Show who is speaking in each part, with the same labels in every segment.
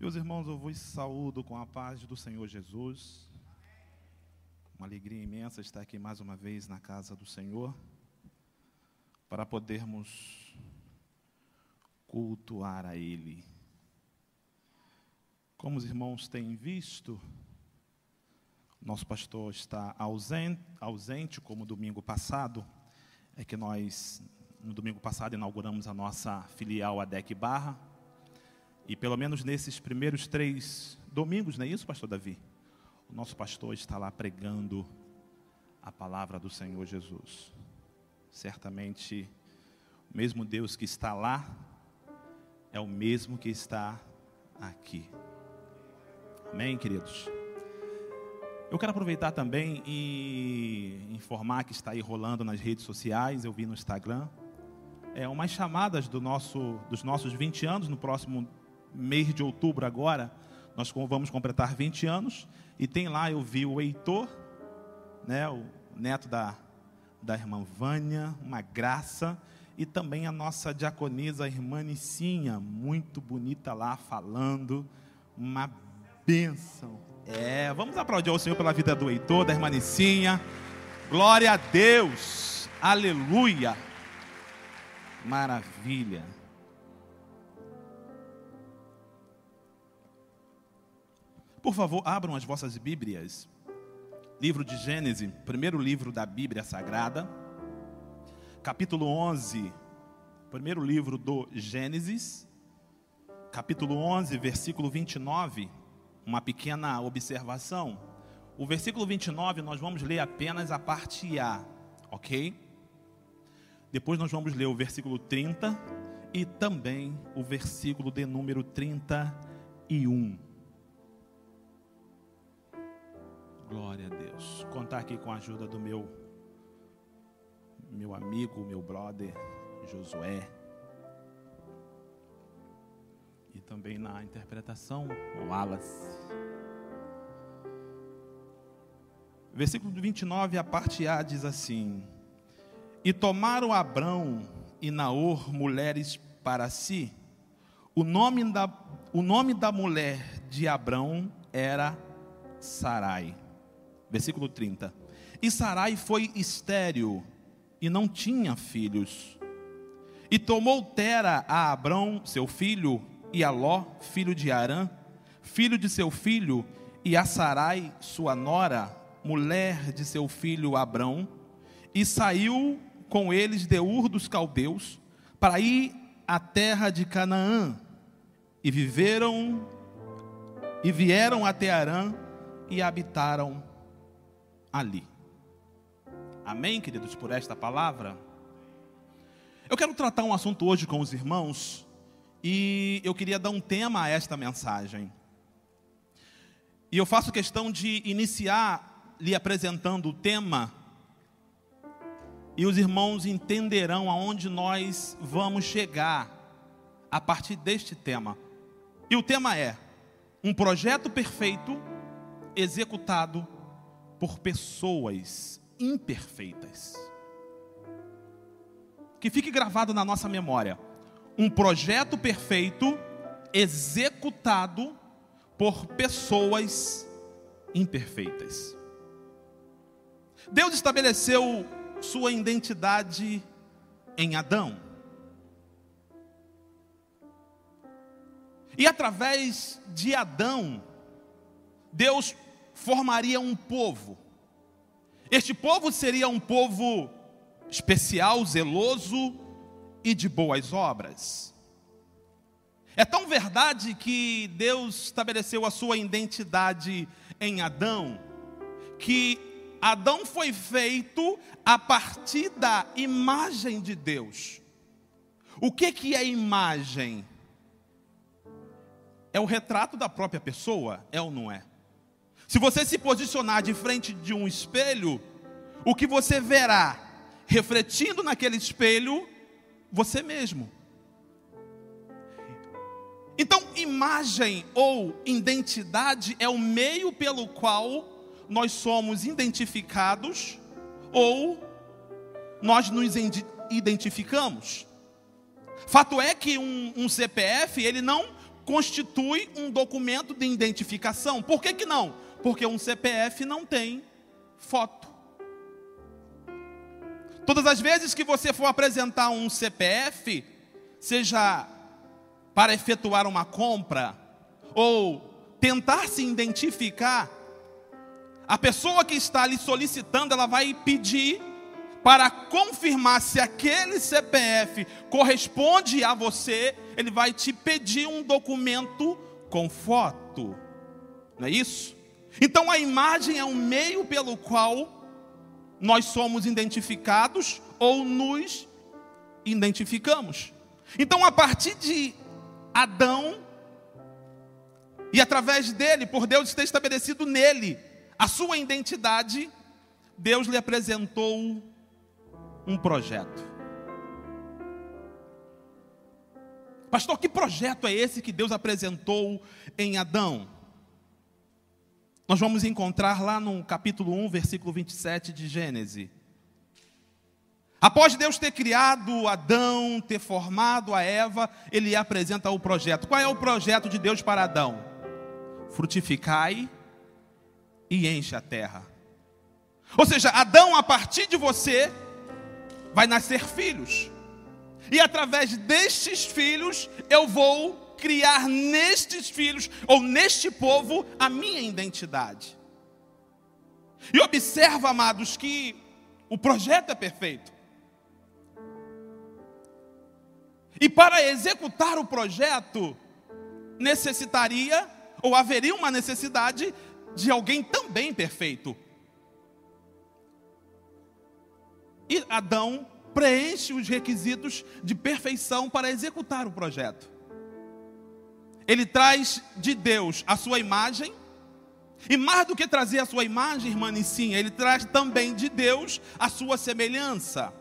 Speaker 1: Meus irmãos, eu vos saúdo com a paz do Senhor Jesus. Uma alegria imensa estar aqui mais uma vez na casa do Senhor, para podermos cultuar a Ele. Como os irmãos têm visto, nosso pastor está ausente, ausente como domingo passado, é que nós, no domingo passado, inauguramos a nossa filial ADEC Barra, e pelo menos nesses primeiros três domingos, não é isso, pastor Davi? O nosso pastor está lá pregando a palavra do Senhor Jesus. Certamente, o mesmo Deus que está lá é o mesmo que está aqui. Amém, queridos? Eu quero aproveitar também e informar que está aí rolando nas redes sociais, eu vi no Instagram, é, umas chamadas do nosso, dos nossos 20 anos no próximo mês de outubro agora, nós vamos completar 20 anos, e tem lá, eu vi o Heitor, né, o neto da, da irmã Vânia, uma graça, e também a nossa diaconisa, a irmã Nicinha, muito bonita lá, falando, uma bênção. É, vamos aplaudir ao Senhor pela vida do Heitor, da irmã Nicinha, glória a Deus, aleluia, maravilha. Por favor, abram as vossas Bíblias. Livro de Gênesis, primeiro livro da Bíblia Sagrada, capítulo 11, primeiro livro do Gênesis, capítulo 11, versículo 29, uma pequena observação. O versículo 29 nós vamos ler apenas a parte A, ok? Depois nós vamos ler o versículo 30 e também o versículo de número 31. Glória a Deus. Contar aqui com a ajuda do meu meu amigo, meu brother Josué. E também na interpretação, Wallace. Versículo 29, a parte A diz assim: E tomaram Abrão e Naor mulheres para si. O nome da, o nome da mulher de Abrão era Sarai. Versículo 30. E Sarai foi estéril e não tinha filhos. E tomou Tera a Abrão, seu filho, e a Ló, filho de Arã, filho de seu filho, e a Sarai, sua nora, mulher de seu filho Abrão, e saiu com eles de Ur dos caldeus, para ir à terra de Canaã, e viveram, e vieram até Arã, e habitaram ali. Amém, queridos, por esta palavra? Eu quero tratar um assunto hoje com os irmãos e eu queria dar um tema a esta mensagem. E eu faço questão de iniciar lhe apresentando o tema e os irmãos entenderão aonde nós vamos chegar a partir deste tema. E o tema é: um projeto perfeito executado por pessoas imperfeitas. Que fique gravado na nossa memória: um projeto perfeito executado por pessoas imperfeitas. Deus estabeleceu sua identidade em Adão. E através de Adão, Deus formaria um povo. Este povo seria um povo especial, zeloso e de boas obras. É tão verdade que Deus estabeleceu a sua identidade em Adão, que Adão foi feito a partir da imagem de Deus. O que, que é imagem? É o retrato da própria pessoa, é ou não é? Se você se posicionar de frente de um espelho, o que você verá refletindo naquele espelho, você mesmo. Então, imagem ou identidade é o meio pelo qual nós somos identificados ou nós nos identificamos. Fato é que um, um CPF ele não constitui um documento de identificação. Por que, que não? Porque um CPF não tem foto. Todas as vezes que você for apresentar um CPF, seja para efetuar uma compra ou tentar se identificar, a pessoa que está lhe solicitando, ela vai pedir para confirmar se aquele CPF corresponde a você, ele vai te pedir um documento com foto. Não é isso? Então a imagem é um meio pelo qual nós somos identificados ou nos identificamos. Então a partir de Adão e através dele, por Deus ter estabelecido nele a sua identidade, Deus lhe apresentou um projeto. Pastor, que projeto é esse que Deus apresentou em Adão? Nós vamos encontrar lá no capítulo 1, versículo 27 de Gênesis. Após Deus ter criado Adão, ter formado a Eva, ele apresenta o projeto. Qual é o projeto de Deus para Adão? Frutificai e enche a terra. Ou seja, Adão, a partir de você, vai nascer filhos. E através destes filhos, eu vou criar nestes filhos, ou neste povo, a minha identidade. E observa, amados, que o projeto é perfeito. E para executar o projeto, necessitaria, ou haveria uma necessidade, de alguém também perfeito. E Adão preenche os requisitos de perfeição para executar o projeto. Ele traz de Deus a sua imagem, e mais do que trazer a sua imagem, irmã Nicinha, ele traz também de Deus a sua semelhança.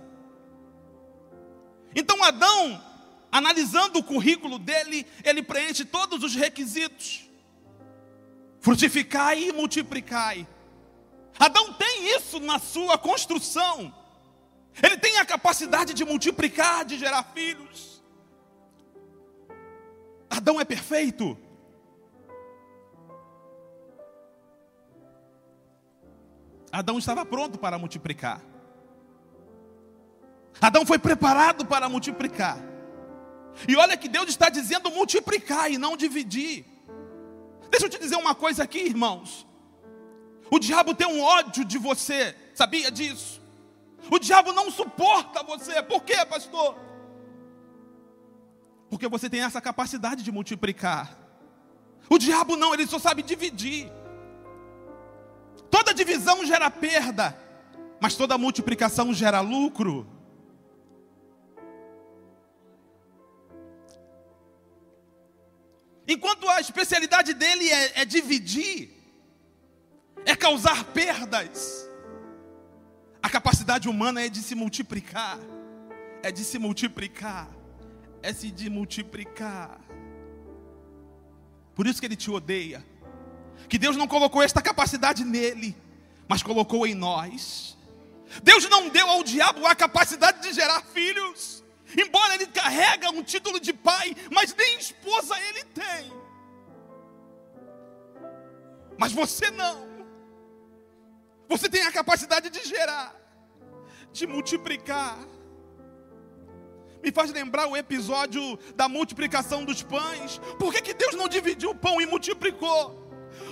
Speaker 1: Então Adão, analisando o currículo dele, ele preenche todos os requisitos. Frutificai e multiplicai. Adão tem isso na sua construção. Ele tem a capacidade de multiplicar, de gerar filhos. Adão é perfeito. Adão estava pronto para multiplicar. Adão foi preparado para multiplicar. E olha que Deus está dizendo multiplicar e não dividir. Deixa eu te dizer uma coisa aqui, irmãos. O diabo tem um ódio de você, sabia disso? O diabo não suporta você. Por quê, pastor? Porque você tem essa capacidade de multiplicar. O diabo não, ele só sabe dividir. Toda divisão gera perda, mas toda multiplicação gera lucro. Enquanto a especialidade dele é, é dividir, é causar perdas. A capacidade humana é de se multiplicar, é de se multiplicar, é se de multiplicar. Por isso que ele te odeia. Que Deus não colocou esta capacidade nele, mas colocou em nós. Deus não deu ao diabo a capacidade de gerar filhos. Embora ele carrega um título de pai, mas nem esposa ele tem. Mas você não. Você tem a capacidade de gerar, de multiplicar. Me faz lembrar o episódio da multiplicação dos pães. Por que, que Deus não dividiu o pão e multiplicou?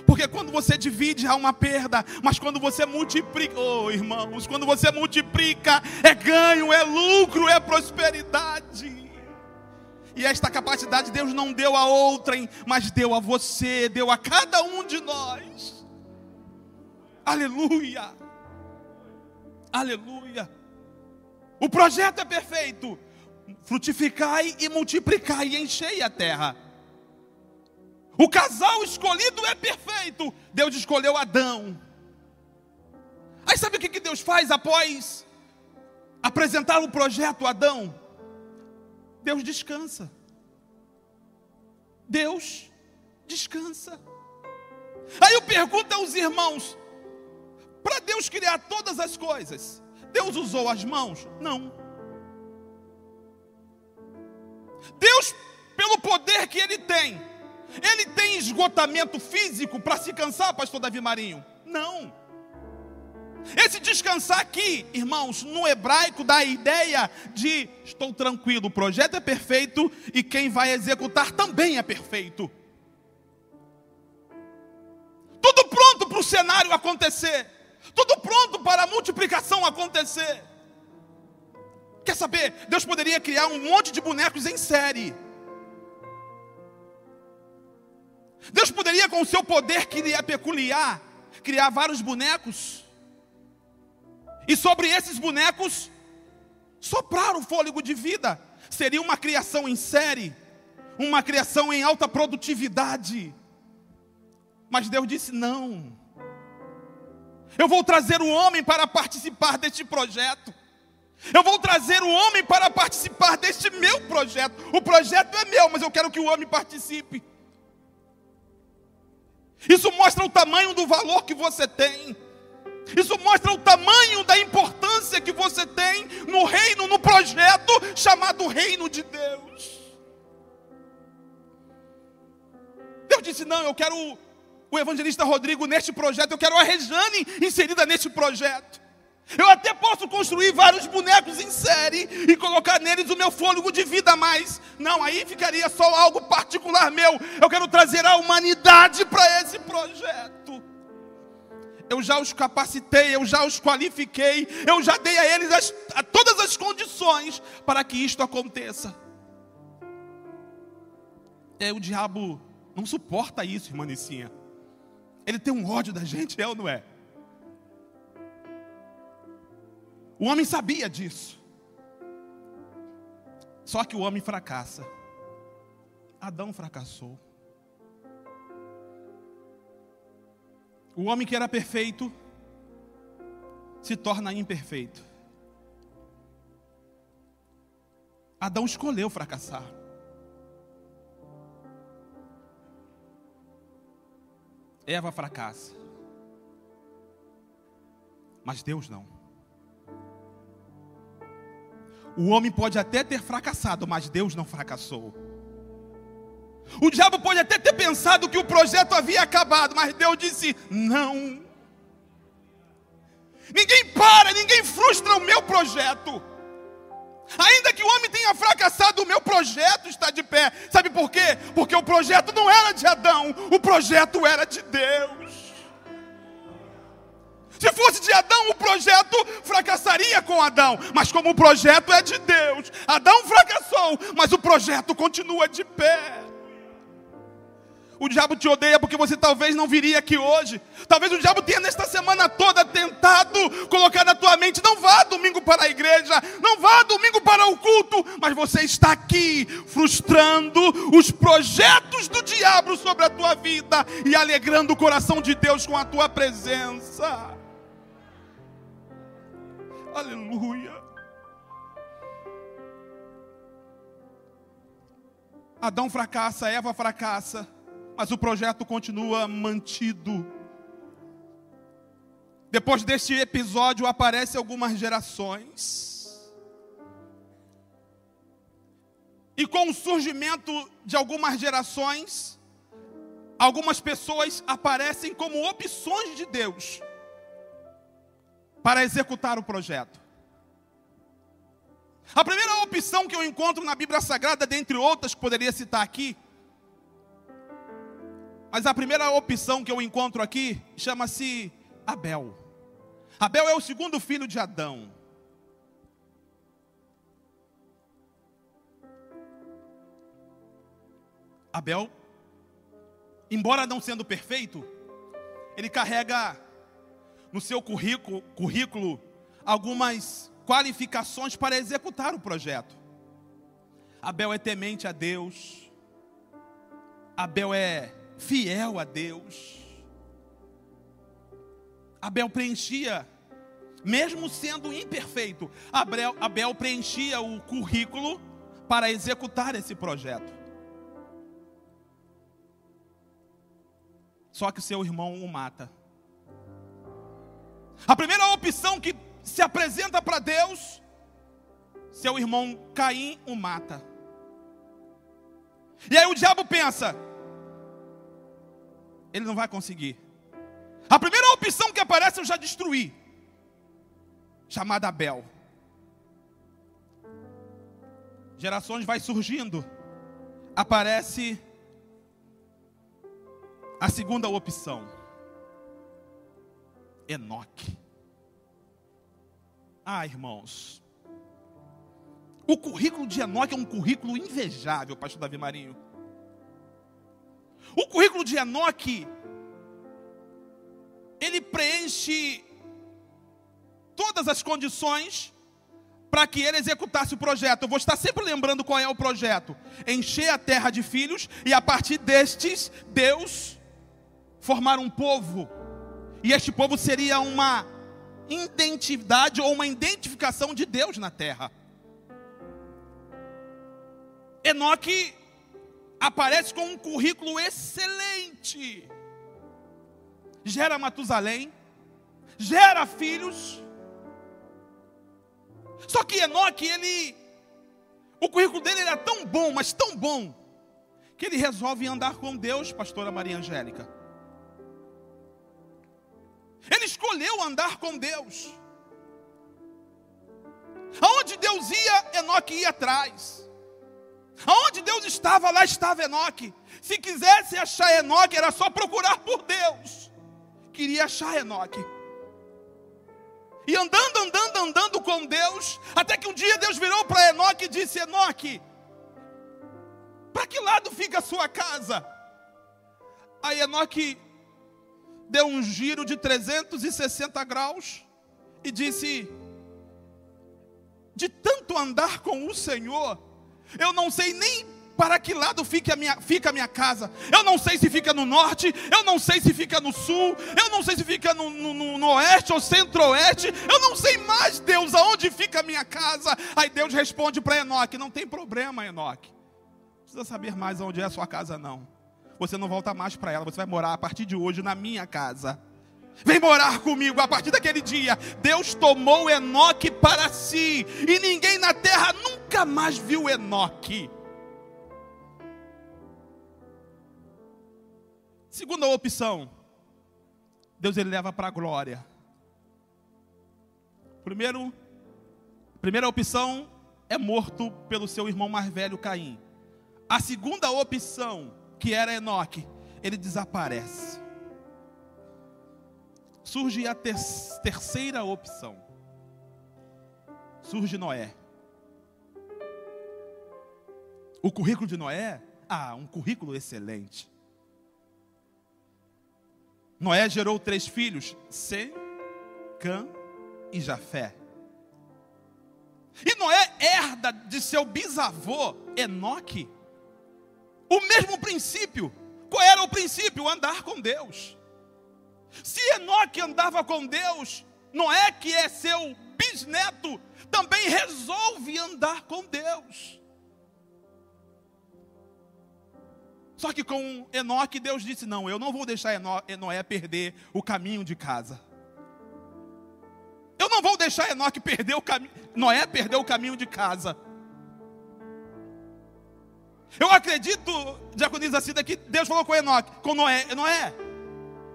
Speaker 1: Porque quando você divide há uma perda, mas quando você multiplica, oh irmãos, quando você multiplica é ganho, é lucro, é prosperidade. E esta capacidade Deus não deu a outrem, mas deu a você, deu a cada um de nós. Aleluia! Aleluia! O projeto é perfeito. Frutificai e multiplicai e enchei a terra. O casal escolhido é perfeito. Deus escolheu Adão. Aí sabe o que Deus faz após apresentar o projeto Adão? Deus descansa. Deus descansa. Aí eu pergunto aos irmãos: para Deus criar todas as coisas, Deus usou as mãos? Não. Deus, pelo poder que Ele tem, Ele tem esgotamento físico para se cansar, pastor Davi Marinho? Não. Esse descansar aqui, irmãos, no hebraico dá a ideia de estou tranquilo, o projeto é perfeito e quem vai executar também é perfeito. Tudo pronto para o cenário acontecer, tudo pronto para a multiplicação acontecer. Quer saber? Deus poderia criar um monte de bonecos em série. Deus poderia, com o seu poder é peculiar, criar vários bonecos e sobre esses bonecos soprar o fôlego de vida. Seria uma criação em série, uma criação em alta produtividade. Mas Deus disse: não. Eu vou trazer o homem para participar deste projeto. Eu vou trazer o homem para participar deste meu projeto. O projeto é meu, mas eu quero que o homem participe. Isso mostra o tamanho do valor que você tem. Isso mostra o tamanho da importância que você tem no reino, no projeto chamado Reino de Deus. Deus disse: Não, eu quero o evangelista Rodrigo neste projeto, eu quero a Rejane inserida neste projeto. Eu até posso construir vários bonecos em série e colocar neles o meu fôlego de vida, mas não, aí ficaria só algo particular meu. Eu quero trazer a humanidade para esse projeto eu já os capacitei, eu já os qualifiquei, eu já dei a eles as, a todas as condições para que isto aconteça. É, o diabo não suporta isso, irmã Nicinha. Ele tem um ódio da gente, é ou não é? O homem sabia disso. Só que o homem fracassa. Adão fracassou. O homem que era perfeito se torna imperfeito. Adão escolheu fracassar. Eva fracassa. Mas Deus não. O homem pode até ter fracassado, mas Deus não fracassou. O diabo pode até ter pensado que o projeto havia acabado, mas Deus disse: não. Ninguém para, ninguém frustra o meu projeto. Ainda que o homem tenha fracassado, o meu projeto está de pé. Sabe por quê? Porque o projeto não era de Adão, o projeto era de Deus. Se fosse de Adão, o projeto fracassaria com Adão. Mas como o projeto é de Deus, Adão fracassou, mas o projeto continua de pé. O diabo te odeia porque você talvez não viria aqui hoje. Talvez o diabo tenha nesta semana toda tentado colocar na tua mente: não vá domingo para a igreja, não vá domingo para o culto, mas você está aqui frustrando os projetos do diabo sobre a tua vida e alegrando o coração de Deus com a tua presença. Aleluia. Adão fracassa, Eva fracassa mas o projeto continua mantido. Depois deste episódio aparecem algumas gerações. E com o surgimento de algumas gerações, algumas pessoas aparecem como opções de Deus para executar o projeto. A primeira opção que eu encontro na Bíblia Sagrada, dentre outras que poderia citar aqui, mas a primeira opção que eu encontro aqui chama-se Abel. Abel é o segundo filho de Adão. Abel, embora não sendo perfeito, ele carrega no seu currículo, currículo algumas qualificações para executar o projeto. Abel é temente a Deus. Abel é fiel a Deus. Abel preenchia, mesmo sendo imperfeito, Abel, Abel preenchia o currículo para executar esse projeto. Só que seu irmão o mata. A primeira opção que se apresenta para Deus, seu irmão Caim o mata. E aí o diabo pensa: ele não vai conseguir. A primeira opção que aparece eu já destruí, chamada Abel. Gerações vai surgindo, aparece a segunda opção, Enoque. Ah, irmãos, o currículo de Enoque é um currículo invejável, pastor Davi Marinho. O currículo de Enoque, ele preenche todas as condições para que ele executasse o projeto. Eu vou estar sempre lembrando qual é o projeto: encher a terra de filhos e a partir destes, Deus formar um povo. E este povo seria uma identidade ou uma identificação de Deus na terra. Enoque aparece com um currículo excelente. Gera Matusalém, gera filhos. Só que Enoque, ele, o currículo dele era tão bom, mas tão bom, que ele resolve andar com Deus, pastora Maria Angélica. Ele escolheu andar com Deus. Aonde Deus ia, Enoque ia atrás. Aonde Deus estava, lá estava Enoque. Se quisesse achar Enoque, era só procurar por Deus. Queria achar Enoque. E andando, andando, andando com Deus, até que um dia Deus virou para Enoque e disse: Enoque, para que lado fica a sua casa? Aí Enoque deu um giro de 360 graus e disse: De tanto andar com o Senhor, eu não sei nem para que lado fica a, minha, fica a minha casa. Eu não sei se fica no norte, eu não sei se fica no sul, eu não sei se fica no, no, no oeste ou centro-oeste, eu não sei mais, Deus, aonde fica a minha casa. Aí Deus responde para Enoque: Não tem problema, Enoque. Não precisa saber mais aonde é a sua casa, não você não volta mais para ela, você vai morar a partir de hoje na minha casa. Vem morar comigo a partir daquele dia. Deus tomou Enoque para si, e ninguém na terra nunca mais viu Enoque. Segunda opção, Deus ele leva para a glória. Primeiro, primeira opção é morto pelo seu irmão mais velho Caim. A segunda opção, que era Enoque, ele desaparece. Surge a ter terceira opção. Surge Noé. O currículo de Noé, ah, um currículo excelente. Noé gerou três filhos: Sem, Cã e Jafé. E Noé herda de seu bisavô Enoque o mesmo princípio. Qual era o princípio? Andar com Deus. Se Enoque andava com Deus, Noé, que é seu bisneto, também resolve andar com Deus. Só que com Enoque, Deus disse: Não, eu não vou deixar Noé perder o caminho de casa. Eu não vou deixar Enoque perder o caminho, Noé perder o caminho de casa. Eu acredito, diaconisa assim que Deus falou com Enoque, com Noé, Noé,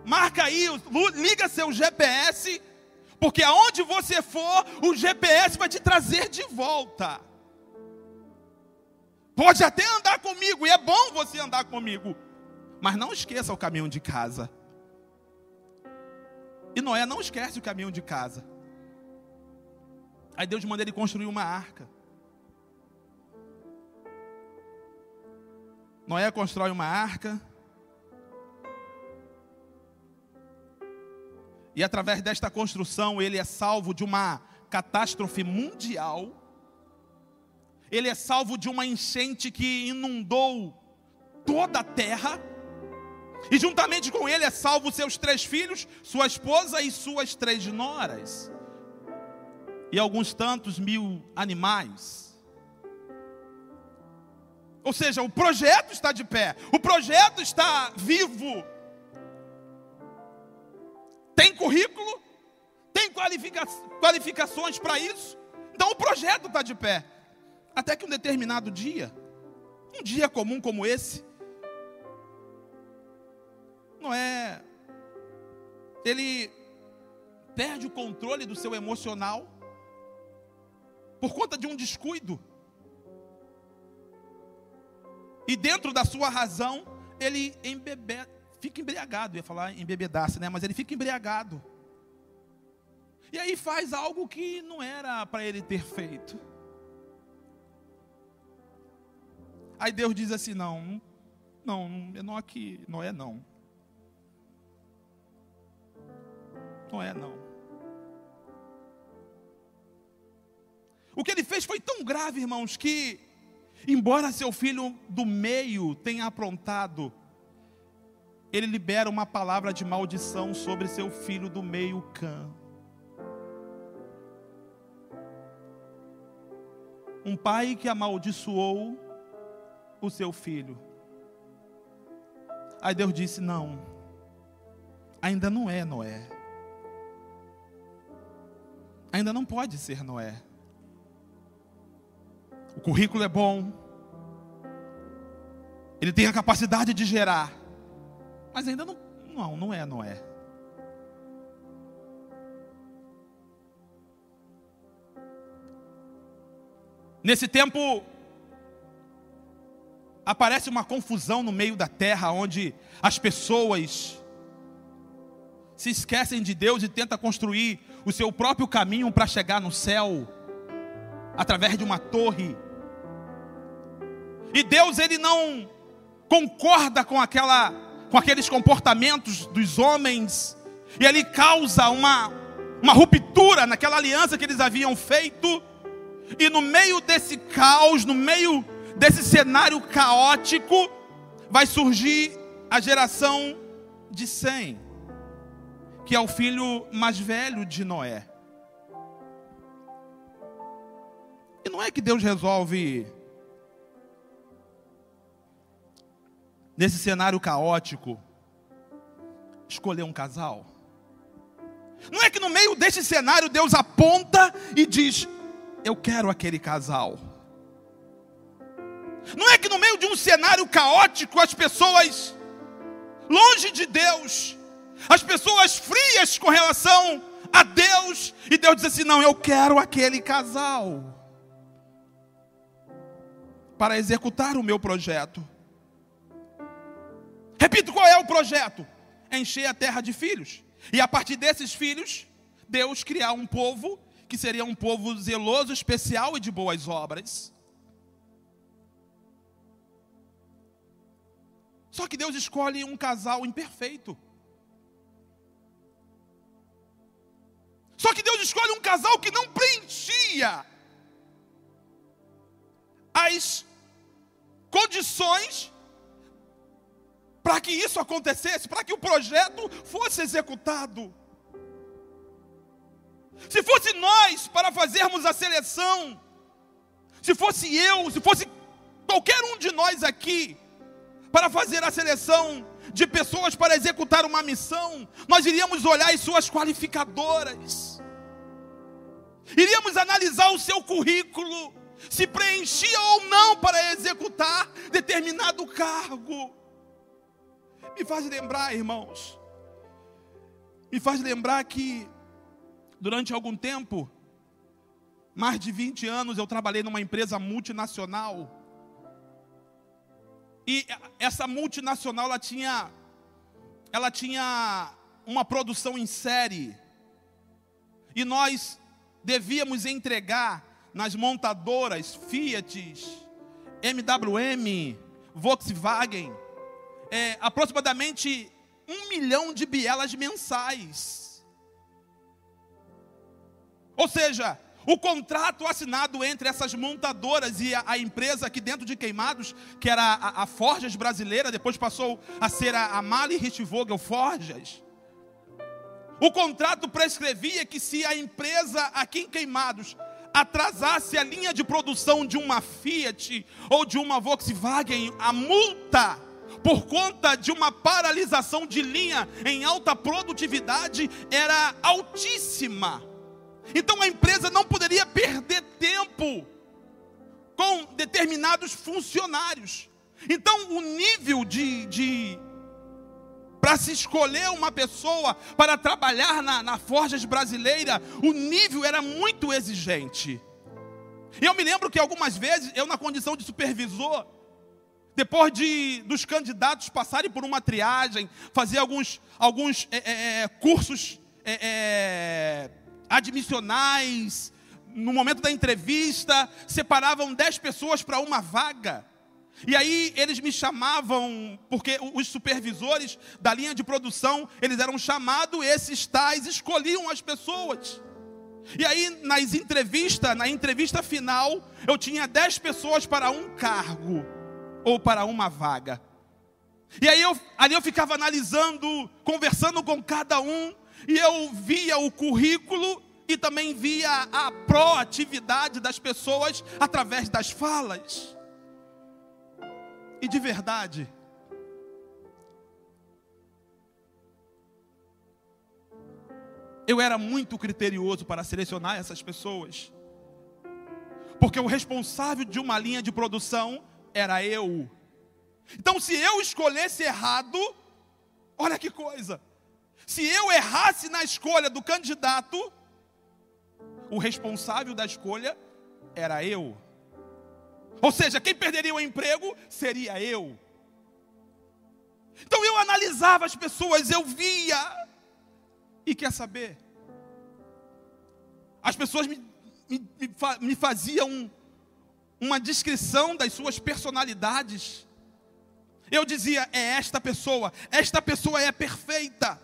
Speaker 1: marca aí, liga seu GPS, porque aonde você for, o GPS vai te trazer de volta. Pode até andar comigo, e é bom você andar comigo, mas não esqueça o caminho de casa. E Noé não esquece o caminho de casa. Aí Deus manda ele construir uma arca. Noé constrói uma arca. E através desta construção, ele é salvo de uma catástrofe mundial. Ele é salvo de uma enchente que inundou toda a terra. E juntamente com ele é salvo seus três filhos, sua esposa e suas três noras. E alguns tantos mil animais. Ou seja, o projeto está de pé, o projeto está vivo. Tem currículo, tem qualifica qualificações para isso. Então o projeto está de pé. Até que um determinado dia, um dia comum como esse, Noé ele perde o controle do seu emocional por conta de um descuido. E dentro da sua razão, ele embebe, fica embriagado. Eu ia falar embebedasse, né? Mas ele fica embriagado. E aí faz algo que não era para ele ter feito. Aí Deus diz assim: não, não, aqui, não é não. Não é não. O que ele fez foi tão grave, irmãos, que, embora seu filho do meio tenha aprontado, ele libera uma palavra de maldição sobre seu filho do meio, Cã. Um pai que amaldiçoou o seu filho. Aí Deus disse: Não, ainda não é Noé. Ainda não pode ser Noé. O currículo é bom. Ele tem a capacidade de gerar. Mas ainda não, não, não é Noé. Nesse tempo, aparece uma confusão no meio da terra, onde as pessoas se esquecem de Deus e tentam construir o seu próprio caminho para chegar no céu, através de uma torre. E Deus, ele não concorda com, aquela, com aqueles comportamentos dos homens, e ele causa uma, uma ruptura naquela aliança que eles haviam feito e no meio desse caos, no meio desse cenário caótico, vai surgir a geração de Sem, que é o filho mais velho de Noé. E não é que Deus resolve, nesse cenário caótico, escolher um casal. Não é que no meio desse cenário Deus aponta e diz: eu quero aquele casal. Não é que no meio de um cenário caótico, as pessoas longe de Deus, as pessoas frias com relação a Deus, e Deus diz assim: não, eu quero aquele casal para executar o meu projeto. Repito, qual é o projeto? Encher a terra de filhos, e a partir desses filhos, Deus criar um povo que seria um povo zeloso, especial e de boas obras. Só que Deus escolhe um casal imperfeito. Só que Deus escolhe um casal que não preenchia as condições para que isso acontecesse, para que o projeto fosse executado. Se fosse nós para fazermos a seleção, se fosse eu, se fosse qualquer um de nós aqui, para fazer a seleção de pessoas para executar uma missão, nós iríamos olhar as suas qualificadoras, iríamos analisar o seu currículo, se preenchia ou não para executar determinado cargo. Me faz lembrar, irmãos, me faz lembrar que Durante algum tempo, mais de 20 anos, eu trabalhei numa empresa multinacional. E essa multinacional, ela tinha, ela tinha uma produção em série. E nós devíamos entregar nas montadoras Fiat, MWM, Volkswagen, é, aproximadamente um milhão de bielas mensais. Ou seja, o contrato assinado entre essas montadoras e a, a, empresa aqui dentro de Queimados, que era a, a Forjas brasileira, depois passou a ser a, a Mali Richtvogel Forjas. O contrato prescrevia que se a empresa aqui em Queimados atrasasse a linha de produção de uma Fiat ou de uma Volkswagen, a multa por conta de uma paralisação de linha em alta produtividade era altíssima. Então a empresa não poderia perder tempo com determinados funcionários. Então o nível de, de, para se escolher uma pessoa para trabalhar na, na Forjas Brasileira, o nível era muito exigente. E eu me lembro que algumas vezes, eu na condição de supervisor, depois de dos candidatos passarem por uma triagem, fazer alguns, alguns é, é, é cursos é, é, admissionais, no momento da entrevista, separavam dez pessoas para uma vaga. E aí eles me chamavam, porque os supervisores da linha de produção, eles eram chamados, esses tais escolhiam as pessoas. E aí nas entrevistas, na entrevista final, eu tinha dez pessoas para um cargo ou para uma vaga. E aí eu, ali eu ficava analisando, conversando com cada um, e eu via o currículo e também via a proatividade das pessoas através das falas. E de verdade, eu era muito criterioso para selecionar essas pessoas. Porque o responsável de uma linha de produção era eu. Então, se eu escolhesse errado, olha que coisa. Se eu errasse na escolha do candidato, o responsável da escolha era eu. Ou seja, quem perderia o emprego seria eu. Então eu analisava as pessoas, eu via. E quer saber? As pessoas me, me, me faziam uma descrição das suas personalidades. Eu dizia: é esta pessoa, esta pessoa é perfeita.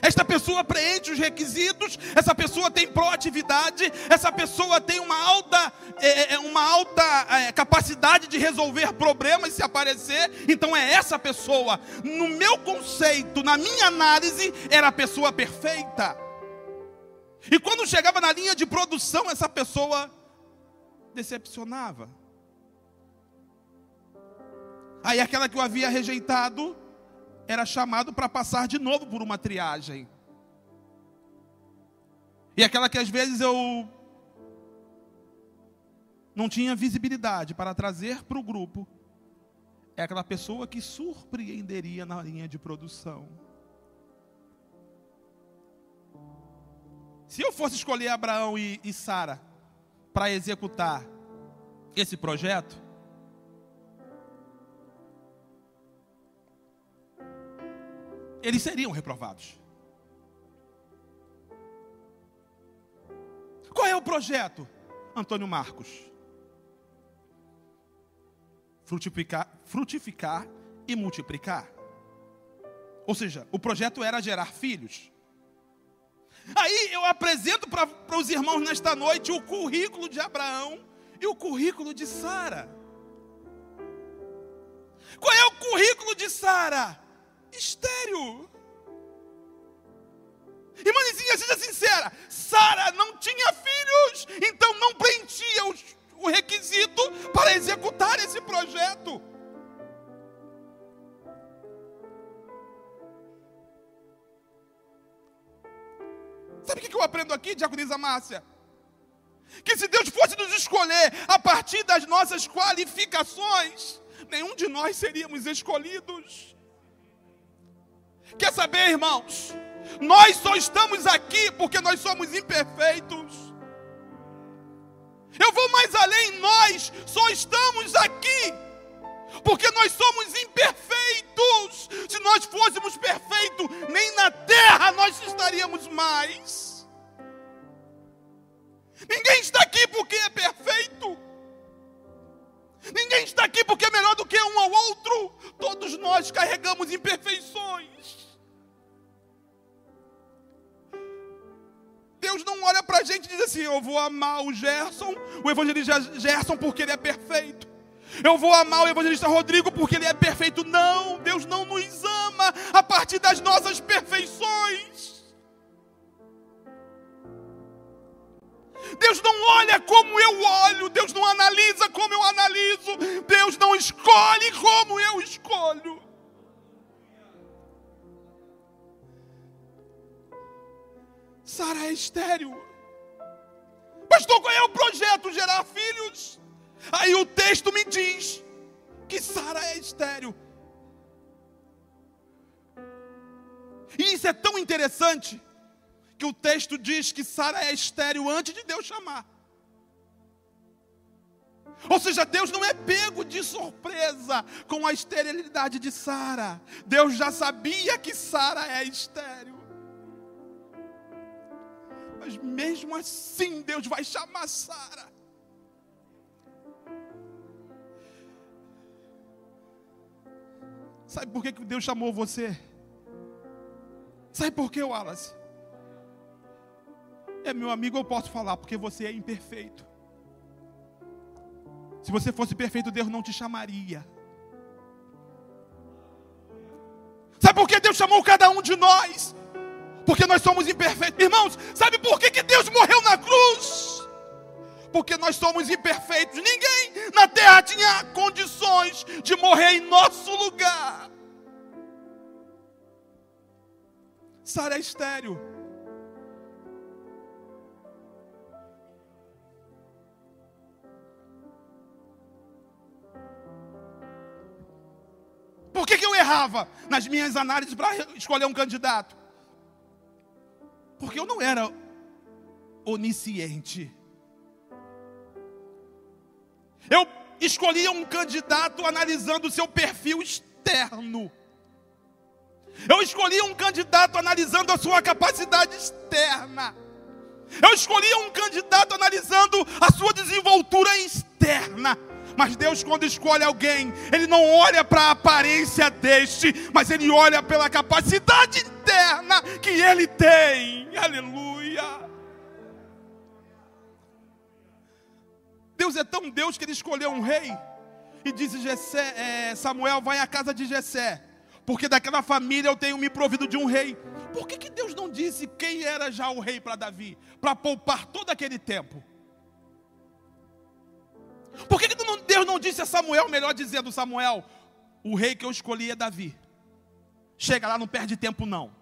Speaker 1: Esta pessoa preenche os requisitos, essa pessoa tem proatividade, essa pessoa tem uma alta, é, é, uma alta é, capacidade de resolver problemas se aparecer, então é essa pessoa. No meu conceito, na minha análise, era a pessoa perfeita. E quando chegava na linha de produção, essa pessoa decepcionava. Aí aquela que eu havia rejeitado, era chamado para passar de novo por uma triagem. E aquela que às vezes eu não tinha visibilidade para trazer para o grupo, é aquela pessoa que surpreenderia na linha de produção. Se eu fosse escolher Abraão e, e Sara para executar esse projeto, eles seriam reprovados. Qual é o projeto? Antônio Marcos. Frutificar, frutificar e multiplicar. Ou seja, o projeto era gerar filhos. Aí eu apresento para os irmãos nesta noite o currículo de Abraão e o currículo de Sara. Qual é o currículo de Sara? Estéreo. Irmãzinha, seja sincera, Sara não tinha filhos, então não preenchia os, o requisito para executar esse projeto. Sabe o que eu aprendo aqui, Diaconisa Márcia? Que se Deus fosse nos escolher a partir das nossas qualificações, nenhum de nós seríamos escolhidos. Quer saber, irmãos? Nós só estamos aqui porque nós somos imperfeitos. Eu vou mais além, nós só estamos aqui porque nós somos imperfeitos. Eu vou amar o Gerson, o evangelista Gerson, porque ele é perfeito. Eu vou amar o evangelista Rodrigo porque ele é perfeito. Não, Deus não nos ama a partir das nossas perfeições. Deus não olha como eu olho, Deus não analisa como eu analiso, Deus não escolhe como eu escolho. Sara é estéreo. Pastor, qual é o projeto? Gerar filhos? Aí o texto me diz que Sara é estéreo. E isso é tão interessante que o texto diz que Sara é estéril antes de Deus chamar. Ou seja, Deus não é pego de surpresa com a esterilidade de Sara. Deus já sabia que Sara é estéril. Mas mesmo assim, Deus vai chamar Sara. Sabe por que Deus chamou você? Sabe por que, Wallace? É meu amigo, eu posso falar, porque você é imperfeito. Se você fosse perfeito, Deus não te chamaria. Sabe por que Deus chamou cada um de nós? Porque nós somos imperfeitos. Irmãos, sabe por que, que Deus morreu na cruz? Porque nós somos imperfeitos. Ninguém na terra tinha condições de morrer em nosso lugar. Sara é estéreo. Por que, que eu errava nas minhas análises para escolher um candidato? Porque eu não era onisciente. Eu escolhia um candidato analisando o seu perfil externo. Eu escolhia um candidato analisando a sua capacidade externa. Eu escolhia um candidato analisando a sua desenvoltura externa. Mas Deus, quando escolhe alguém, Ele não olha para a aparência deste, mas Ele olha pela capacidade interna que Ele tem. Aleluia. Deus é tão Deus que Ele escolheu um rei e disse: Gessé, é, Samuel, vai à casa de Jessé, porque daquela família eu tenho me provido de um rei. Por que, que Deus não disse quem era já o rei para Davi? Para poupar todo aquele tempo. Por que, que Deus não disse a Samuel, melhor dizendo, Samuel, o rei que eu escolhi é Davi. Chega lá, não perde tempo não.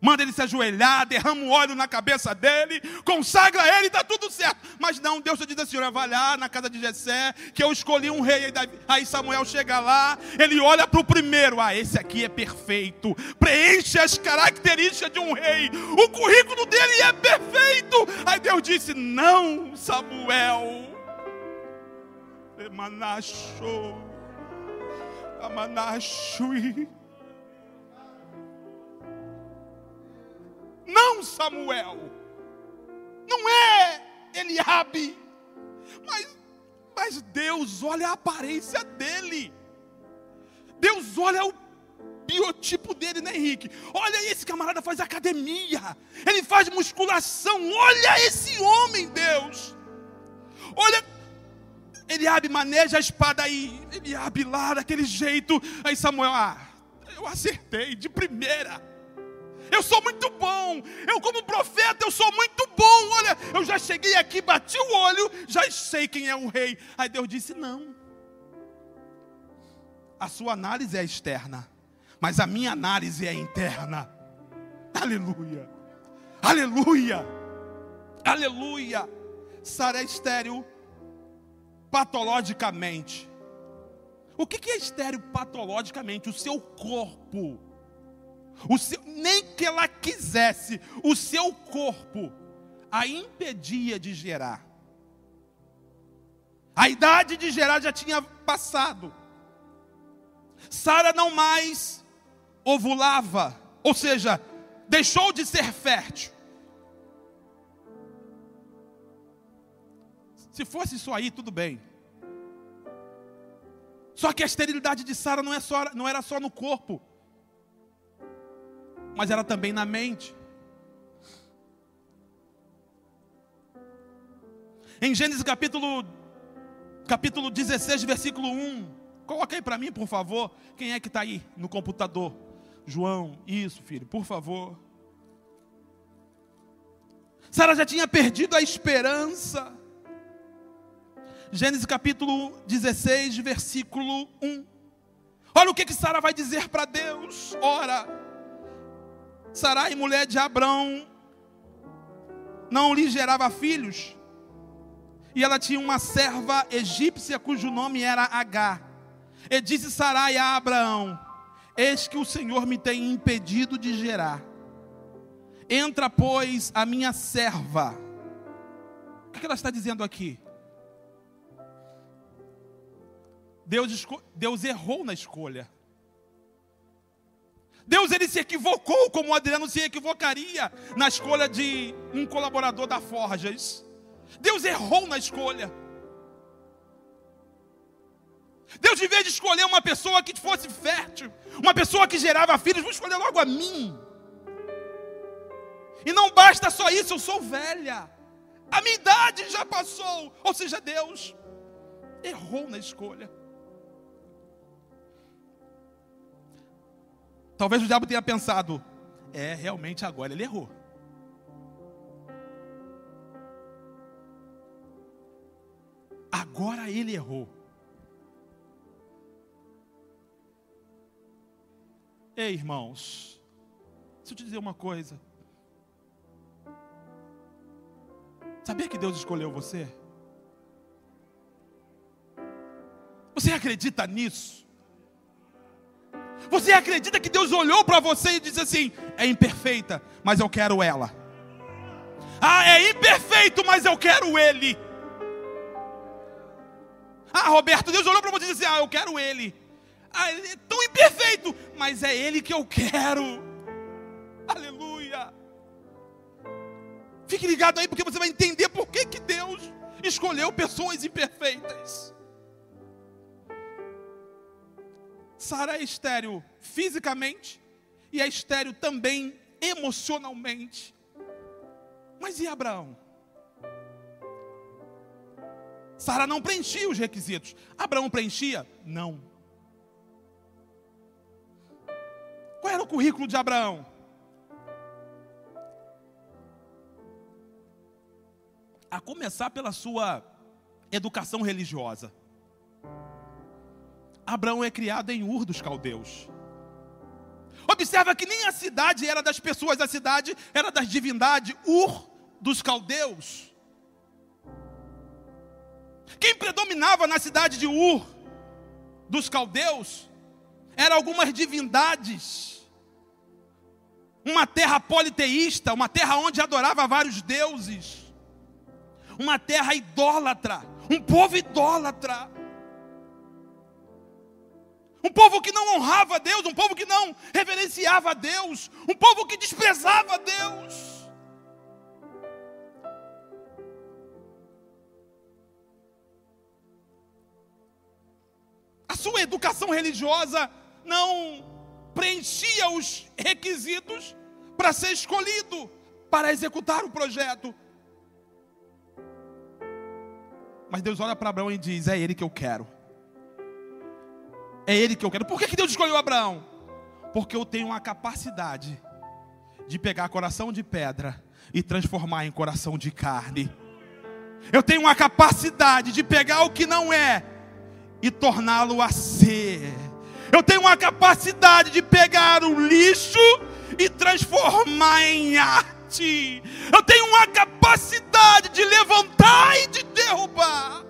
Speaker 1: Manda ele se ajoelhar, derrama um óleo na cabeça dele, consagra ele, está tudo certo. Mas não, Deus diz assim: olha, vai lá na casa de Jessé, que eu escolhi um rei. Aí Samuel chega lá, ele olha para o primeiro, ah, esse aqui é perfeito, preenche as características de um rei, o currículo dele é perfeito. Aí Deus disse: não, Samuel, Emanacho. Amanachui. Não Samuel. Não é Eliabe. Mas, mas Deus olha a aparência dele. Deus olha o biotipo dele, né, Henrique? Olha esse camarada faz academia. Ele faz musculação. Olha esse homem, Deus. Olha ele abre, maneja a espada aí. Ele abre lá daquele jeito. Aí Samuel, ah, eu acertei de primeira. Eu sou muito bom. Eu, como profeta, eu sou muito bom. Olha, eu já cheguei aqui, bati o olho, já sei quem é o rei. Aí Deus disse: não. A sua análise é externa, mas a minha análise é interna. Aleluia. Aleluia. Aleluia. Sara é estéreo patologicamente. O que é estéreo patologicamente? O seu corpo. Seu, nem que ela quisesse, o seu corpo a impedia de gerar. A idade de gerar já tinha passado. Sara não mais ovulava, ou seja, deixou de ser fértil. Se fosse isso aí, tudo bem. Só que a esterilidade de Sara não, é não era só no corpo, mas era também na mente. Em Gênesis capítulo, capítulo 16, versículo 1. Coloca aí para mim, por favor. Quem é que está aí no computador? João, isso, filho, por favor. Sara já tinha perdido a esperança. Gênesis capítulo 16, versículo 1. Olha o que, que Sara vai dizer para Deus. Ora, Sarai, mulher de Abrão, não lhe gerava filhos. E ela tinha uma serva egípcia cujo nome era Agar. E disse Sarai a Abraão: Eis que o Senhor me tem impedido de gerar. Entra, pois, a minha serva. O que ela está dizendo aqui? Deus, Deus errou na escolha. Deus ele se equivocou, como o Adriano se equivocaria na escolha de um colaborador da Forjas. Deus errou na escolha. Deus, em vez de escolher uma pessoa que fosse fértil, uma pessoa que gerava filhos, vou escolher logo a mim. E não basta só isso, eu sou velha. A minha idade já passou. Ou seja, Deus errou na escolha. Talvez o diabo tenha pensado: é, realmente agora ele errou. Agora ele errou. Ei, irmãos, deixa eu te dizer uma coisa. Sabia que Deus escolheu você? Você acredita nisso? Você acredita que Deus olhou para você e disse assim: é imperfeita, mas eu quero ela. Ah, é imperfeito, mas eu quero ele. Ah, Roberto, Deus olhou para você e disse ah, eu quero ele. Ah, ele é tão imperfeito, mas é Ele que eu quero. Aleluia. Fique ligado aí, porque você vai entender por que, que Deus escolheu pessoas imperfeitas. Sara é estéreo fisicamente e é estéreo também emocionalmente. Mas e Abraão? Sara não preenchia os requisitos. Abraão preenchia? Não. Qual era o currículo de Abraão? A começar pela sua educação religiosa. Abraão é criado em Ur dos Caldeus. Observa que nem a cidade era das pessoas, a cidade era das divindades, Ur dos Caldeus. Quem predominava na cidade de Ur dos Caldeus eram algumas divindades. Uma terra politeísta, uma terra onde adorava vários deuses. Uma terra idólatra, um povo idólatra. Um povo que não honrava a Deus, um povo que não reverenciava a Deus, um povo que desprezava a Deus. A sua educação religiosa não preenchia os requisitos para ser escolhido para executar o projeto. Mas Deus olha para Abraão e diz: É ele que eu quero. É ele que eu quero. Por que, que Deus escolheu Abraão? Porque eu tenho a capacidade de pegar coração de pedra e transformar em coração de carne. Eu tenho a capacidade de pegar o que não é e torná-lo a ser. Eu tenho uma capacidade de pegar o lixo e transformar em arte. Eu tenho uma capacidade de levantar e de derrubar.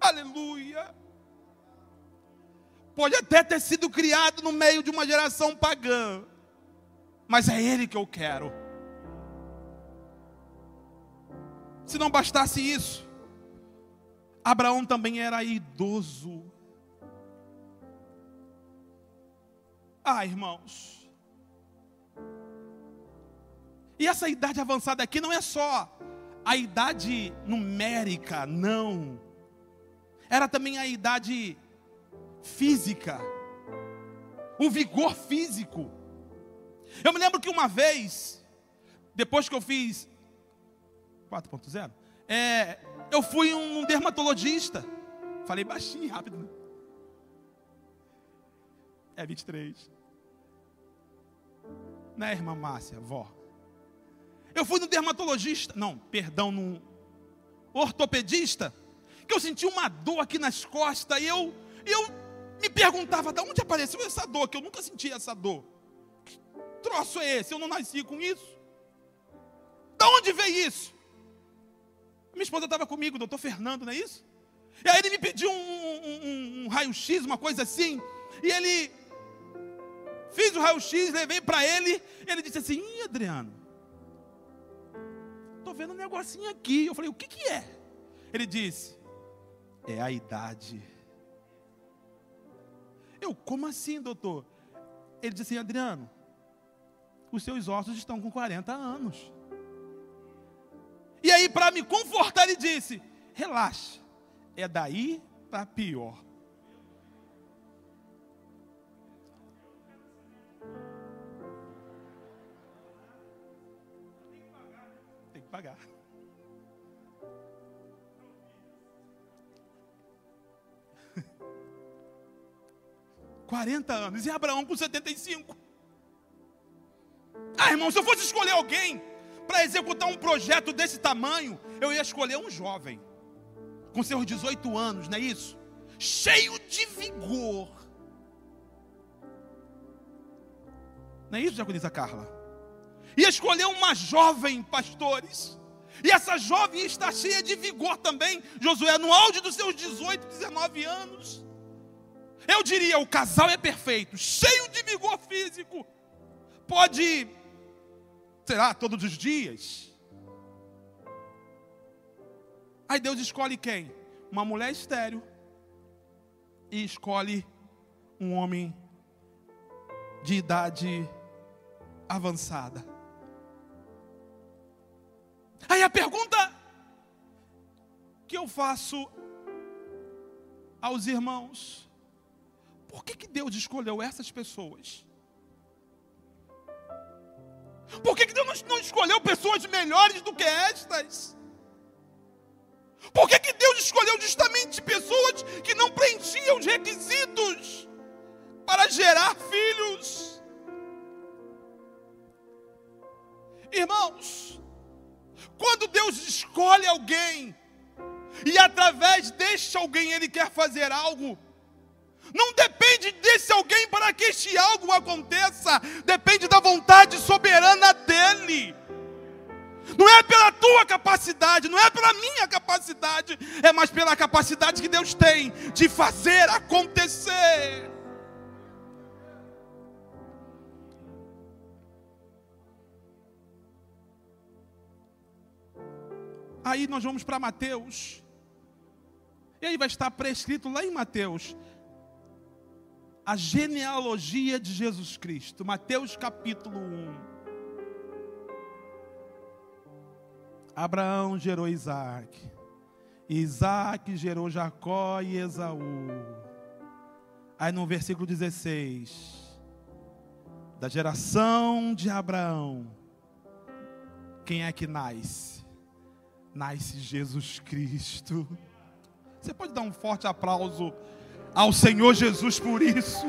Speaker 1: Aleluia. Pode até ter sido criado no meio de uma geração pagã, mas é Ele que eu quero. Se não bastasse isso, Abraão também era idoso. Ah, irmãos. E essa idade avançada aqui não é só a idade numérica, não. Era também a idade física, o vigor físico. Eu me lembro que uma vez, depois que eu fiz 4.0, é, eu fui um dermatologista. Falei baixinho, rápido. Né? É 23. Né, irmã Márcia, vó? Eu fui no dermatologista, não, perdão, no ortopedista, que eu senti uma dor aqui nas costas e eu, eu me perguntava de onde apareceu essa dor, que eu nunca senti essa dor. Que troço é esse? Eu não nasci com isso. De onde veio isso? Minha esposa estava comigo, doutor Fernando, não é isso? E aí ele me pediu um, um, um, um raio-x, uma coisa assim, e ele fiz o raio-x, levei para ele. Ele disse assim: Ih, Adriano, estou vendo um negocinho aqui. Eu falei: O que, que é? Ele disse: É a idade. Eu, como assim, doutor? Ele disse assim: Adriano, os seus ossos estão com 40 anos. E aí, para me confortar, ele disse: Relaxa, é daí para pior. Tem que pagar. Quarenta anos. E Abraão com 75. Ah, irmão, se eu fosse escolher alguém para executar um projeto desse tamanho, eu ia escolher um jovem, com seus 18 anos, não é isso? Cheio de vigor. Não é isso, Jaconiza Carla? Ia escolher uma jovem, pastores. E essa jovem está cheia de vigor também, Josué, no auge dos seus 18, 19 anos. Eu diria, o casal é perfeito, cheio de vigor físico. Pode será todos os dias. Aí Deus escolhe quem? Uma mulher estéreo e escolhe um homem de idade avançada. Aí a pergunta que eu faço aos irmãos: por que, que Deus escolheu essas pessoas? Por que, que Deus não escolheu pessoas melhores do que estas? Por que, que Deus escolheu justamente pessoas que não preenchiam os requisitos para gerar filhos? Irmãos, quando Deus escolhe alguém, e através deste alguém Ele quer fazer algo, não depende desse alguém para que este algo aconteça, depende da vontade soberana dele. Não é pela tua capacidade, não é pela minha capacidade, é mais pela capacidade que Deus tem de fazer acontecer. Aí nós vamos para Mateus. E aí vai estar prescrito lá em Mateus a genealogia de Jesus Cristo. Mateus capítulo 1. Abraão gerou Isaac. Isaac gerou Jacó e Esaú. Aí no versículo 16. Da geração de Abraão. Quem é que nasce? Nasce Jesus Cristo. Você pode dar um forte aplauso ao Senhor Jesus por isso.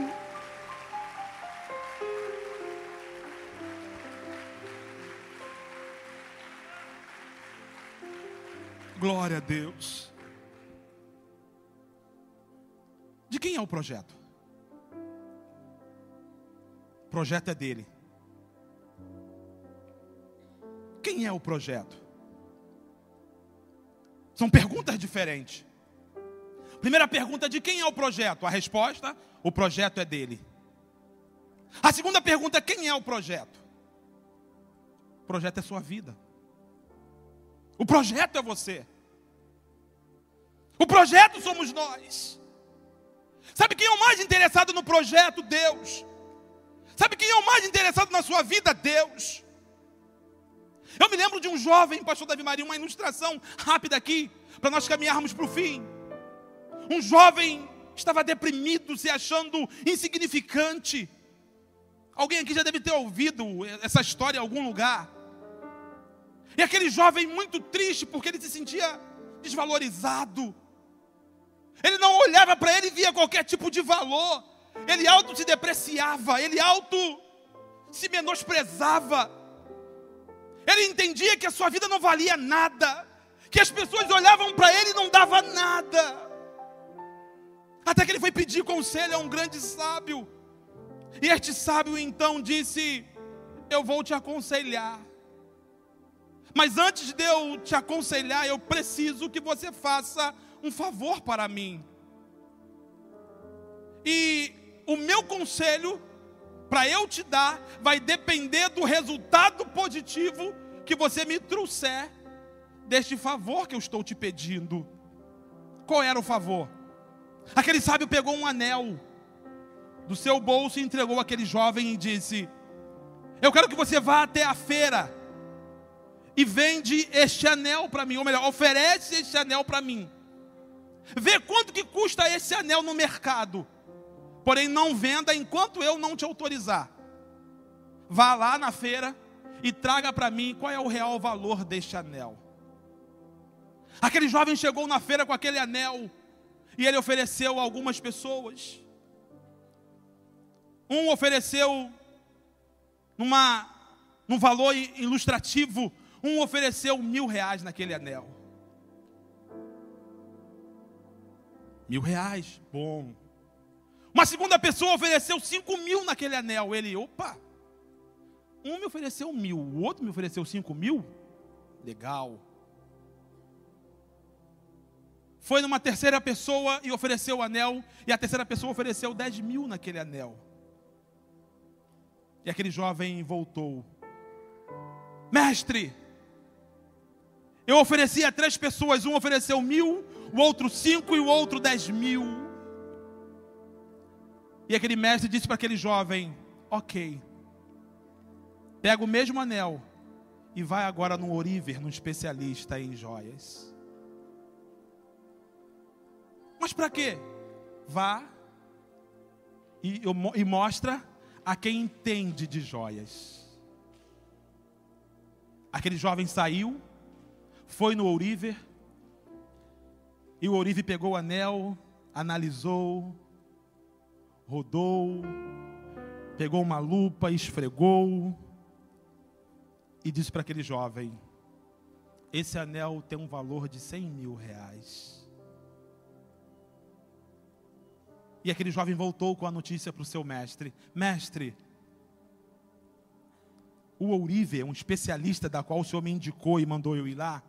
Speaker 1: Glória a Deus. De quem é o projeto? O projeto é dele. Quem é o projeto? São perguntas diferentes. Primeira pergunta: de quem é o projeto? A resposta: o projeto é dele. A segunda pergunta: quem é o projeto? O projeto é sua vida. O projeto é você. O projeto somos nós. Sabe quem é o mais interessado no projeto? Deus. Sabe quem é o mais interessado na sua vida? Deus. Eu me lembro de um jovem, pastor Davi Maria, uma ilustração rápida aqui, para nós caminharmos para o fim. Um jovem estava deprimido, se achando insignificante. Alguém aqui já deve ter ouvido essa história em algum lugar. E aquele jovem muito triste porque ele se sentia desvalorizado. Ele não olhava para ele e via qualquer tipo de valor. Ele auto se depreciava, ele auto se menosprezava. Ele entendia que a sua vida não valia nada, que as pessoas olhavam para ele e não dava nada. Até que ele foi pedir conselho a um grande sábio. E este sábio então disse: Eu vou te aconselhar. Mas antes de eu te aconselhar, eu preciso que você faça um favor para mim. E o meu conselho para eu te dar vai depender do resultado positivo que você me trouxer deste favor que eu estou te pedindo. Qual era o favor? Aquele sábio pegou um anel do seu bolso e entregou aquele jovem e disse: Eu quero que você vá até a feira e vende este anel para mim, ou melhor, oferece este anel para mim. Vê quanto que custa esse anel no mercado. Porém, não venda enquanto eu não te autorizar. Vá lá na feira e traga para mim qual é o real valor deste anel. Aquele jovem chegou na feira com aquele anel e ele ofereceu a algumas pessoas. Um ofereceu numa, num valor ilustrativo, um ofereceu mil reais naquele anel. Mil reais, bom. Uma segunda pessoa ofereceu cinco mil naquele anel. Ele, opa, um me ofereceu mil, o outro me ofereceu cinco mil. Legal. Foi numa terceira pessoa e ofereceu o anel, e a terceira pessoa ofereceu dez mil naquele anel. E aquele jovem voltou. Mestre, eu ofereci a três pessoas, um ofereceu mil, o outro cinco e o outro dez mil. E aquele mestre disse para aquele jovem: Ok, pega o mesmo anel e vai agora no Oriver, num especialista em joias. Mas para quê? Vá e, e mostra a quem entende de joias. Aquele jovem saiu, foi no Ouriver, e o Ourive pegou o anel, analisou, rodou, pegou uma lupa, esfregou, e disse para aquele jovem: Esse anel tem um valor de cem mil reais. E aquele jovem voltou com a notícia para o seu mestre: Mestre, o Ourive, um especialista da qual o senhor me indicou e mandou eu ir lá,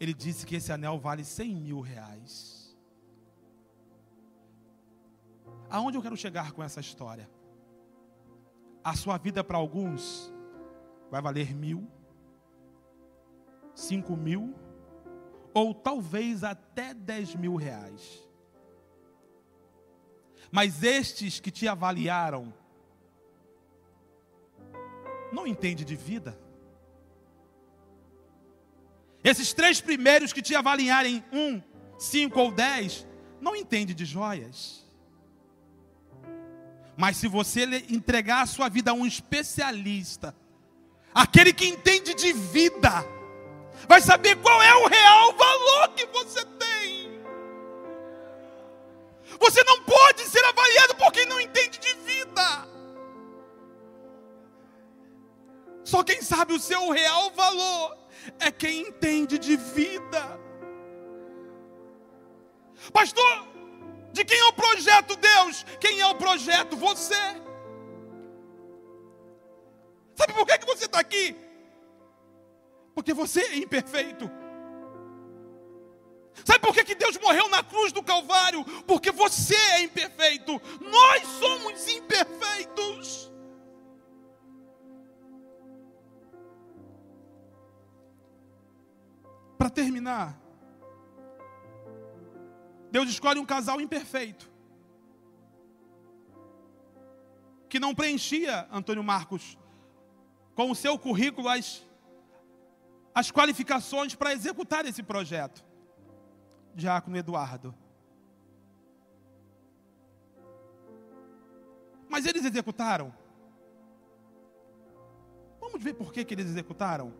Speaker 1: ele disse que esse anel vale 100 mil reais. Aonde eu quero chegar com essa história? A sua vida para alguns vai valer mil, cinco mil, ou talvez até dez mil reais. Mas estes que te avaliaram não entendem de vida. Esses três primeiros que te avaliarem um, cinco ou dez, não entendem de joias. Mas se você entregar a sua vida a um especialista, aquele que entende de vida, vai saber qual é o real valor que você tem. Você não pode ser avaliado por quem não entende de vida. Só quem sabe o seu real valor é quem entende de vida. Pastor, de quem é o projeto Deus? Quem é o projeto? Você. Sabe por que, você está aqui? Porque você é imperfeito. Sabe por que, que Deus morreu na cruz do Calvário? Porque você é imperfeito. Nós somos imperfeitos. Para terminar, Deus escolhe um casal imperfeito. Que não preenchia Antônio Marcos com o seu currículo as, as qualificações para executar esse projeto. Diácono Eduardo. Mas eles executaram. Vamos ver por que, que eles executaram?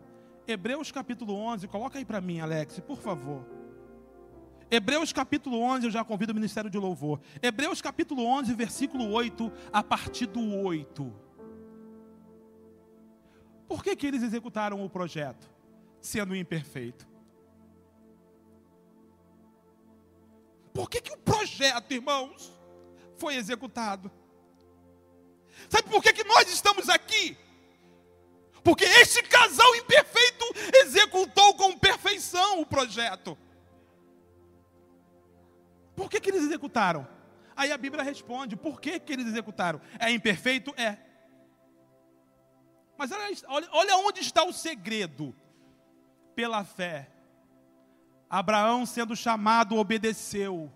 Speaker 1: Hebreus capítulo 11, coloca aí para mim, Alex, por favor. Hebreus capítulo 11, eu já convido o ministério de louvor. Hebreus capítulo 11, versículo 8, a partir do 8. Por que, que eles executaram o projeto, sendo imperfeito? Por que, que o projeto, irmãos, foi executado? Sabe por que, que nós estamos aqui? Porque este casal imperfeito executou com perfeição o projeto. Por que, que eles executaram? Aí a Bíblia responde: por que, que eles executaram? É imperfeito? É. Mas olha, olha onde está o segredo. Pela fé. Abraão, sendo chamado, obedeceu,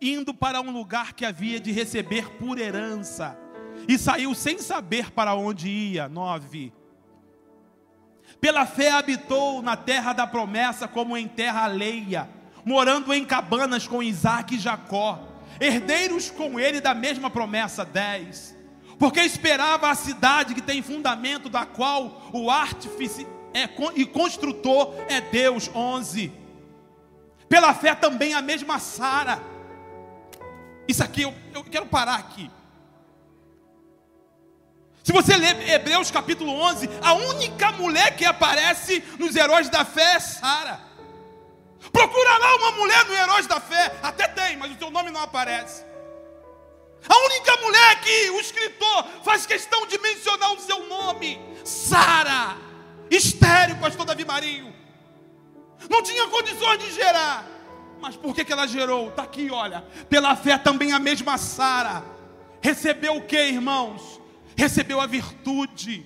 Speaker 1: indo para um lugar que havia de receber por herança, e saiu sem saber para onde ia. 9. Pela fé habitou na terra da promessa, como em terra alheia, morando em cabanas com Isaac e Jacó, herdeiros com ele da mesma promessa. 10 porque esperava a cidade que tem fundamento, da qual o artífice é, e construtor é Deus. 11. Pela fé também a mesma Sara. Isso aqui, eu, eu quero parar aqui. Se você ler Hebreus capítulo 11, a única mulher que aparece nos heróis da fé é Sara. Procura lá uma mulher no Heróis da Fé, até tem, mas o seu nome não aparece. A única mulher que o escritor faz questão de mencionar o seu nome, Sara, estéreo, pastor Davi Marinho. Não tinha condições de gerar. Mas por que, que ela gerou? Está aqui, olha. Pela fé também a mesma Sara recebeu o que, irmãos? Recebeu a virtude.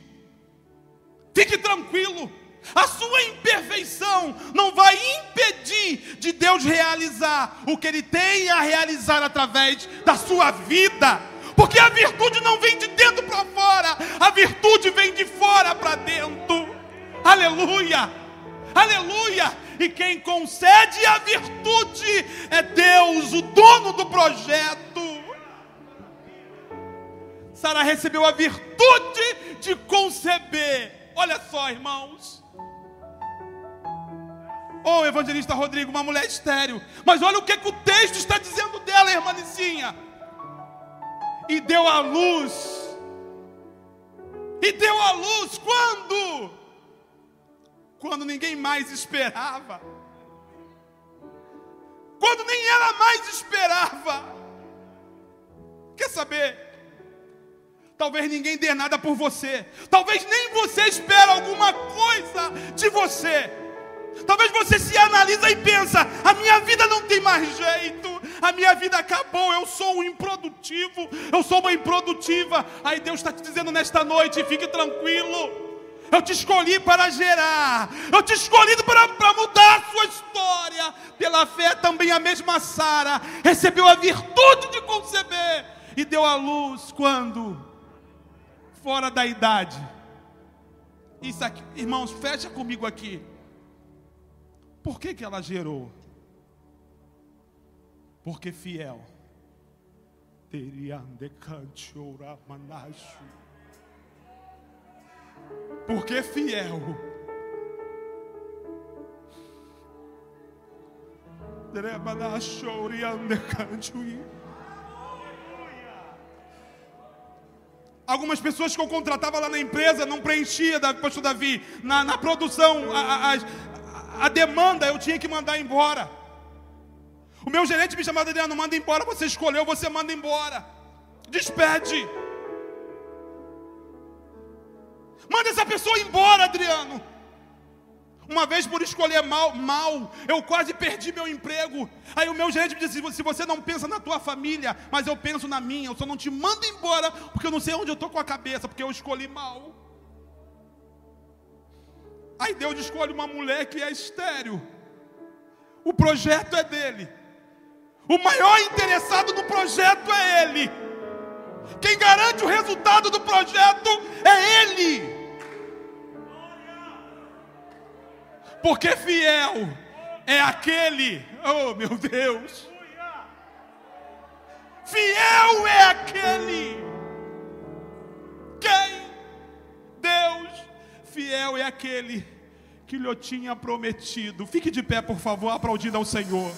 Speaker 1: Fique tranquilo. A sua imperfeição não vai impedir de Deus realizar o que Ele tem a realizar através da sua vida. Porque a virtude não vem de dentro para fora, a virtude vem de fora para dentro. Aleluia! Aleluia! E quem concede a virtude é Deus, o dono do projeto. Sara recebeu a virtude de conceber. Olha só, irmãos. Ô oh, evangelista Rodrigo, uma mulher estéreo. Mas olha o que, que o texto está dizendo dela, irmã Licinha. E deu a luz. E deu a luz quando? Quando ninguém mais esperava. Quando nem ela mais esperava. Quer saber? Talvez ninguém dê nada por você. Talvez nem você espera alguma coisa de você. Talvez você se analisa e pensa: a minha vida não tem mais jeito, a minha vida acabou, eu sou um improdutivo, eu sou uma improdutiva. Aí Deus está te dizendo nesta noite: fique tranquilo. Eu te escolhi para gerar, eu te escolhi para, para mudar a sua história. Pela fé também a mesma Sara recebeu a virtude de conceber e deu à luz quando? Fora da idade. Isso aqui, irmãos, fecha comigo aqui. Por que, que ela gerou? Porque fiel. Porque fiel. Algumas pessoas que eu contratava lá na empresa não preenchia, pastor Davi, na, na produção, as, a demanda eu tinha que mandar embora. O meu gerente me chamava, Adriano, manda embora, você escolheu, você manda embora. Despede. Manda essa pessoa embora, Adriano. Uma vez por escolher mal, mal, eu quase perdi meu emprego. Aí o meu gerente me disse: se você não pensa na tua família, mas eu penso na minha, eu só não te mando embora, porque eu não sei onde eu estou com a cabeça, porque eu escolhi mal. Aí Deus escolhe uma mulher que é estéreo. O projeto é dele. O maior interessado no projeto é ele. Quem garante o resultado do projeto é ele. Porque fiel é aquele, oh meu Deus. Fiel é aquele. Quem? Deus Fiel é aquele que lhe tinha prometido. Fique de pé, por favor, aplaudindo ao Senhor.